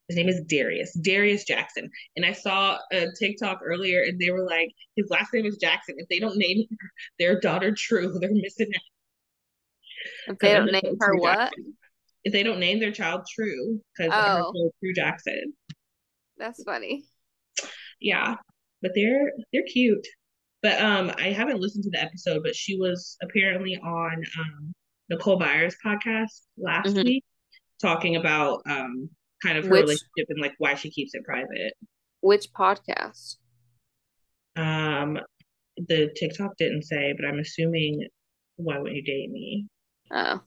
His name is Darius, Darius Jackson. And I saw a TikTok earlier and they were like, his last name is Jackson. If they don't name their daughter True, they're missing out. If they don't name her what? Jackson. If they don't name their child True, because oh. True Jackson. That's funny. Yeah. But they're they're cute. But um I haven't listened to the episode, but she was apparently on um Nicole Byer's podcast last mm-hmm. week talking about um kind of her which, relationship and like why she keeps it private. Which podcast? Um, the TikTok didn't say, but I'm assuming why won't you date me? Oh,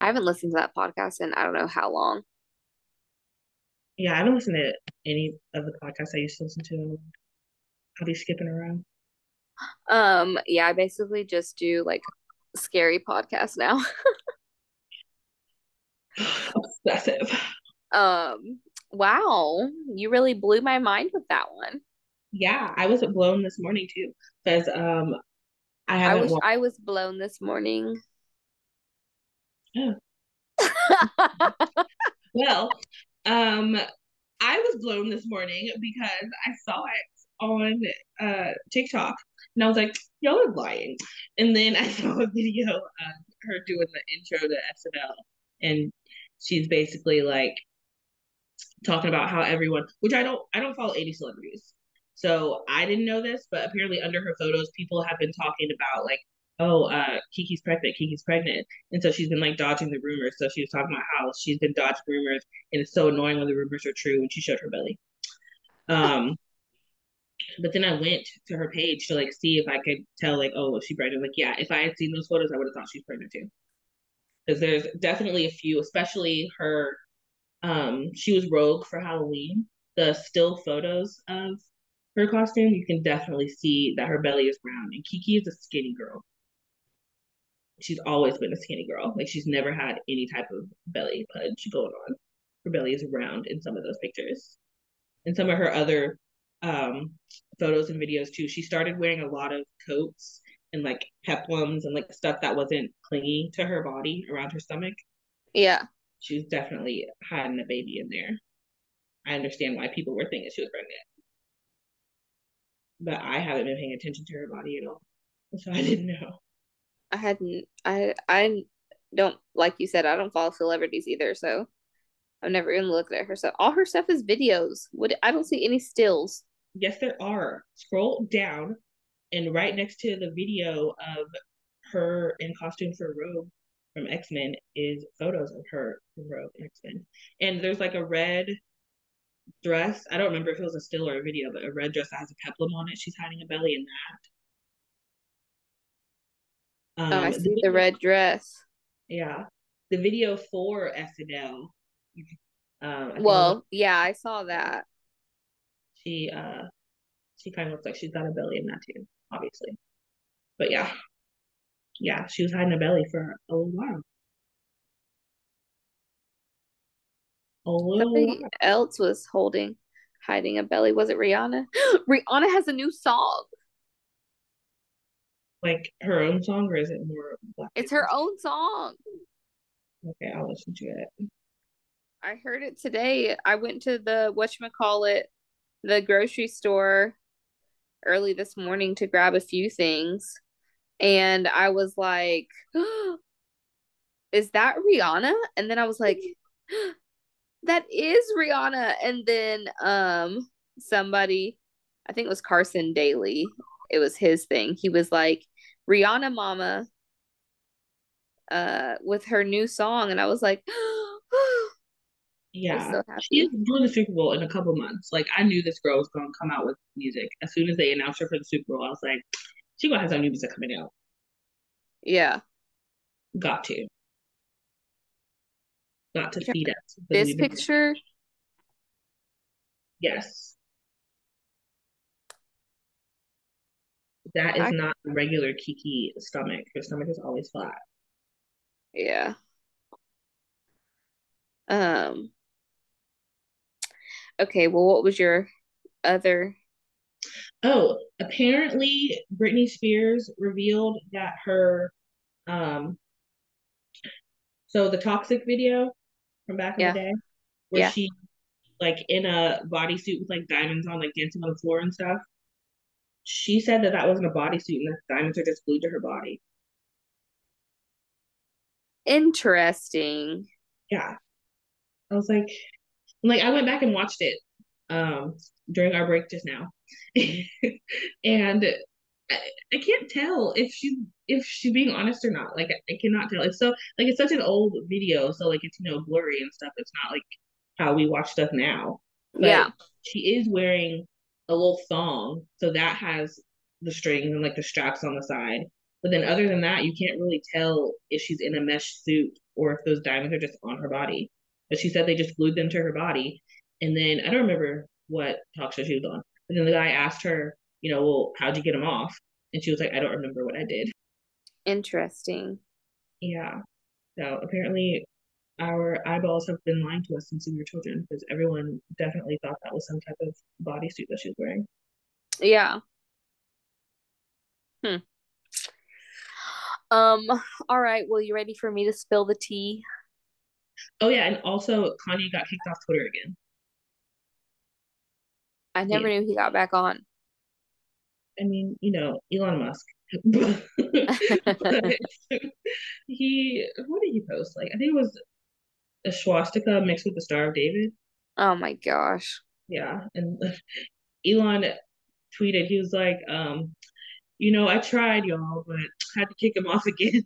I haven't listened to that podcast in I don't know how long. Yeah, I haven't listened to any of the podcasts I used to listen to. I'll be skipping around. Um, yeah, I basically just do like scary podcasts now. Obsessive. Um, wow, you really blew my mind with that one. Yeah, I was blown this morning too because um, I I was I was blown this morning. Yeah. well, um, I was blown this morning because I saw it on uh TikTok and I was like, y'all are lying. And then I saw a video of her doing the intro to SNL and she's basically like talking about how everyone which I don't I don't follow 80 celebrities. So I didn't know this, but apparently under her photos, people have been talking about like, oh, uh, Keke's pregnant, Keke's pregnant. And so she's been like dodging the rumors. So she was talking about how she's been dodging rumors and it's so annoying when the rumors are true when she showed her belly. Um but then I went to her page to like see if I could tell like, oh, was she pregnant? Like, yeah, if I had seen those photos, I would have thought she's pregnant too. Because there's definitely a few, especially her um she was rogue for Halloween. The still photos of her costume, you can definitely see that her belly is round. And Keke is a skinny girl. She's always been a skinny girl. Like she's never had any type of belly pudge going on. Her belly is round in some of those pictures. And some of her other um, photos and videos too, she started wearing a lot of coats and like peplums and like stuff that wasn't clingy to her body around her stomach. Yeah. She's definitely hiding a baby in there. I understand why people were thinking she was pregnant but I haven't been paying attention to her body at all, so I didn't know. I hadn't. I I don't like you said. I don't follow celebrities either, so I've never even looked at her stuff. All her stuff is videos. What I don't see any stills. Yes, there are. Scroll down, and right next to the video of her in costume for Rogue from X Men is photos of her in Rogue X Men, and there's like a red dress. I don't remember if it was a still or a video, but a red dress that has a peplum on it. She's hiding a belly in that. Um, oh, I um, see the, the, red dress. Yeah, the video for SNL. Um, well, yeah, I saw that. She uh, she kind of looks like she's got a belly in that too, obviously. But yeah, yeah, she was hiding a belly for a little while. Somebody else was holding, hiding a belly. Was it Rihanna? Rihanna has a new song. Like her own song, or is it more? Black it's her own song. Okay, I'll listen to it. I heard it today. I went to the whatchamacallit, the grocery store early this morning to grab a few things. And I was like, is that Rihanna? And then I was like, that is Rihanna. And then um somebody, I think it was Carson Daly, it was his thing. He was like, Rihanna Mama uh with her new song. And I was like, Yeah, so she's doing the Super Bowl in a couple months. Like I knew this girl was gonna come out with music as soon as they announced her for the Super Bowl. I was like, she gonna have some new music coming out. Yeah, got to not to feed us. This picture? Yes. That is I... not a regular Keke stomach. Her stomach is always flat. Yeah. Um. Okay, well, what was your other? Oh, apparently Britney Spears revealed that her, um, so the toxic video from back in yeah. the day, where yeah. she like in a bodysuit with like diamonds on, like dancing on the floor and stuff. She said that that wasn't a bodysuit and the diamonds are just glued to her body. Interesting. Yeah. I was like, like I went back and watched it um during our break just now. and I, I can't tell if she if she's being honest or not. Like I, I cannot tell. It's so like it's such an old video, so like it's you know blurry and stuff. It's not like how we watch stuff now. But yeah, she is wearing a little thong, so that has the strings and like the straps on the side. But then other than that, you can't really tell if she's in a mesh suit or if those diamonds are just on her body. But she said they just glued them to her body. And then I don't remember what talk show she was on. But then the guy asked her, you know, well, how'd you get them off? And she was like, I don't remember what I did. Interesting. Yeah. So apparently our eyeballs have been lying to us since we were children because everyone definitely thought that was some type of bodysuit that she was wearing. Yeah. Hmm. Um, all right. Well, you ready for me to spill the tea? Oh yeah, and also Kanye got kicked off Twitter again. I never yeah. knew he got back on. I mean, you know, Elon Musk. he what did he post? Like I think it was a swastika mixed with the Star of David. Oh my gosh. Yeah. And Elon tweeted, he was like, um, you know, I tried y'all, but had to kick him off again.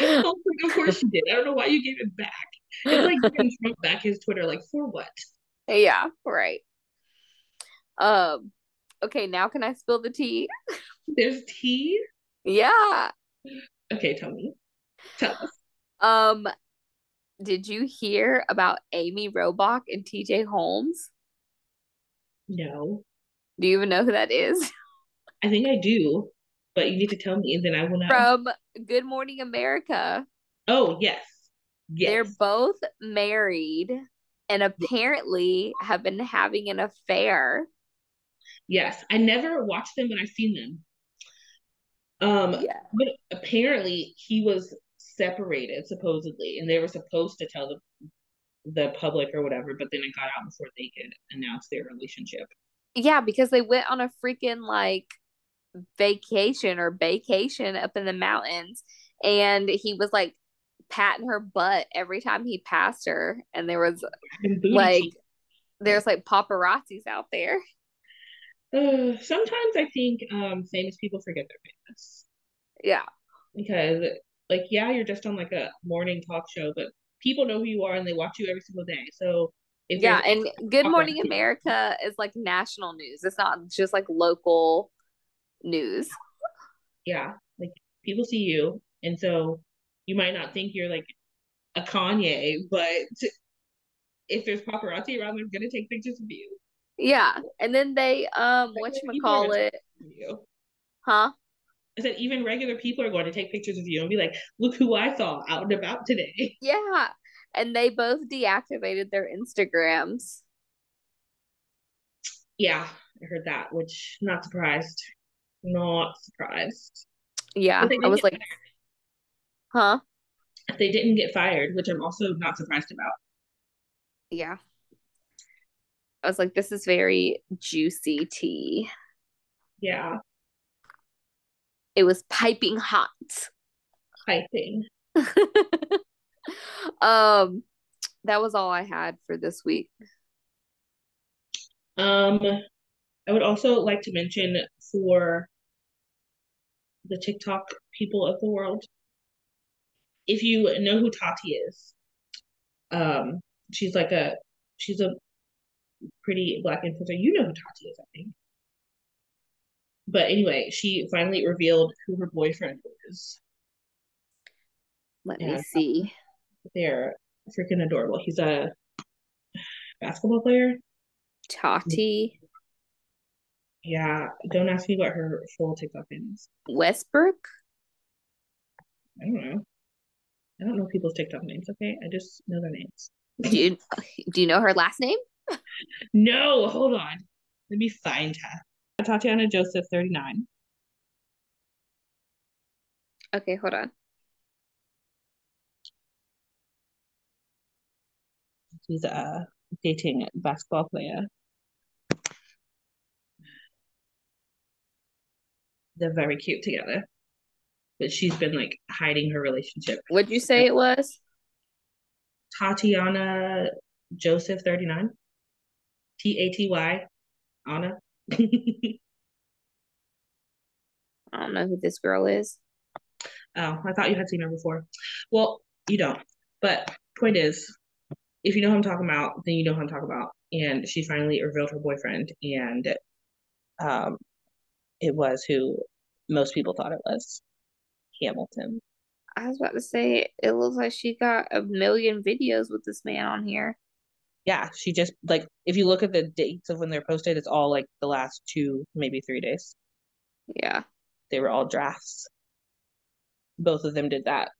Like, of course you did. I don't know why you gave it back. It's like giving Trump back his Twitter, like for what? Yeah, right. Um, okay, now can I spill the tea? There's tea? Yeah. Okay, tell me. Tell us. Um, did you hear about Amy Robach and TJ Holmes? No. Do you even know who that is? I think I do, but you need to tell me and then I will know. From Good Morning America. Oh, yes. Yes. They're both married and apparently have been having an affair. Yes, I never watched them, but I've seen them. Um, yeah. but apparently he was separated supposedly, and they were supposed to tell the the public or whatever, but then it got out before they could announce their relationship. Yeah, because they went on a freaking like vacation or vacation up in the mountains, and he was like patting her butt every time he passed her, and there was like there's like paparazzis out there. Uh, sometimes I think um famous people forget they're famous. Yeah. Because like yeah, you're just on like a morning talk show, but people know who you are and they watch you every single day. So yeah, and Good Morning America is like national news. It's not just like local news. Yeah, like people see you, and so you might not think you're like a Kanye, but if there's paparazzi around, they're gonna take pictures of you. Yeah, and then they um, what you call it? Huh? I said even regular people are going to take pictures of you and be like, "Look who I saw out and about today." Yeah, and they both deactivated their Instagrams. Yeah, I heard that, which not surprised. Not surprised. Yeah, I was like, fired. huh? They didn't get fired, which I'm also not surprised about. Yeah. I was like, this is very juicy tea. Yeah. It was piping hot. Piping. um, that was all I had for this week. Um, I would also like to mention for the TikTok people of the world, if you know who Tati is, um, she's like a she's a pretty black influencer. You know who Tati is, I think. But anyway, she finally revealed who her boyfriend is. Let and me see. They're freaking adorable. He's a basketball player. Tati. Yeah, don't ask me what her full TikTok name is. Westbrook? I don't know. I don't know people's TikTok names, okay? I just know their names. Do you do you know her last name? no, hold on. Let me find her. Tatiana Joseph, 39. Okay, hold on. She's a dating basketball player. They're very cute together. But she's been like hiding her relationship. What'd you say it was? Tatiana Joseph 39. T A T Y, Anna. I don't know who this girl is. Oh, I thought you had seen her before. Well, you don't. But point is, if you know who I'm talking about, then you know who I'm talking about. And she finally revealed her boyfriend, and um, it was who most people thought it was, Hamilton. I was about to say it looks like she got a million videos with this man on here yeah, she just like if you look at the dates of when they're posted, it's all like the last two, maybe three days. Yeah. They were all drafts. Both of them did that.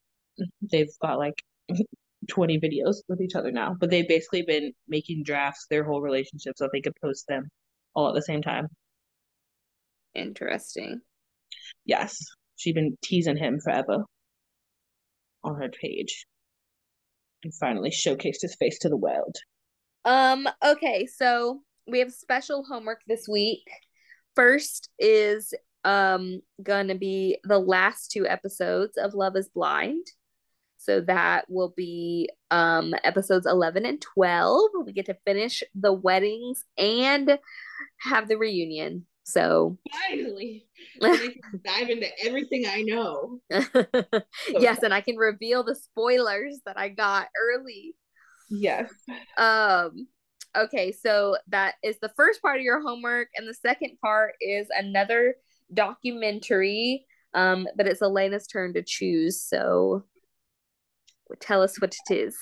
They've got like 20 videos with each other now, but they've basically been making drafts their whole relationship so they could post them all at the same time. Interesting. Yes. She's been teasing him forever on her page. and finally showcased his face to the world. Um, okay, so we have special homework this week. First is um gonna be the last two episodes of Love is Blind. So that will be um episodes 11 and 12. We get to finish the weddings and have the reunion. So finally, dive into everything I know. yes, and I can reveal the spoilers that I got early. Yes. Um okay, so that is the first part of your homework and the second part is another documentary um but it's Elena's turn to choose. So tell us what it is.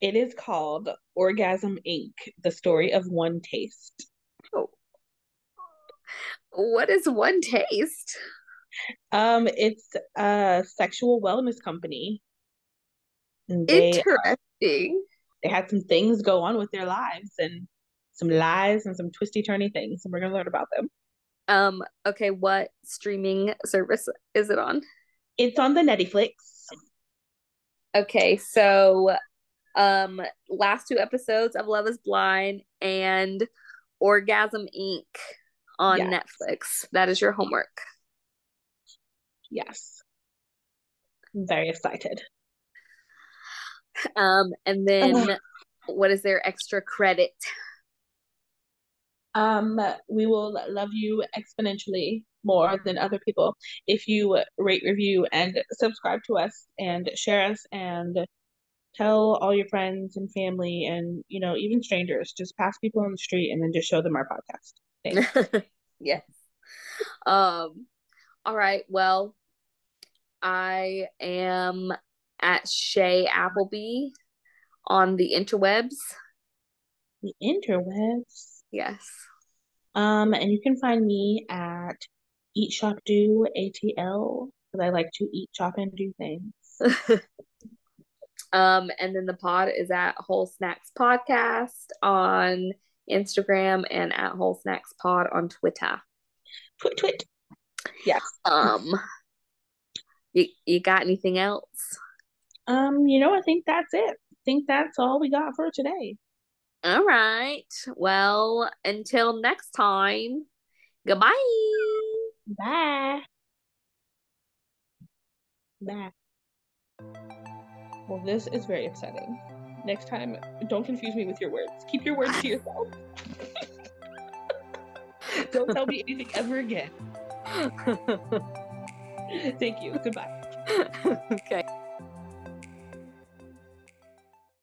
It is called Orgasm Inc. The story of OneTaste. What is OneTaste? Um, it's a sexual wellness company. They, Interesting. they had some things go on with their lives and some lies and some twisty turny things, and we're gonna learn about them. Um, okay, what streaming service is it on? It's on the Netflix. Okay, so um last two episodes of Love is Blind and Orgasm Inc on yes. Netflix. That is your homework. Yes. I'm very excited. Um, and then what is their extra credit? Um, we will love you exponentially more than other people if you rate, review, and subscribe to us and share us and tell all your friends and family and you know even strangers just pass people on the street and then just show them our podcast yes. Um. All right. Well, I am at Shay Appleby on the interwebs. The interwebs. Yes. Um, and you can find me at Eat Shop Do ATL because I like to eat, shop, and do things. um, and then the pod is at Whole Snacks Podcast on Instagram and at Whole Snacks Pod on Twitter. Twit twit. Yes. Um you, you got anything else? Um, you know, I think that's it. I think that's all we got for today. All right. Well, until next time, goodbye. Bye. Bye. Well, this is very exciting. Next time, don't confuse me with your words. Keep your words to yourself. don't tell me anything ever again. Thank you. Goodbye. okay.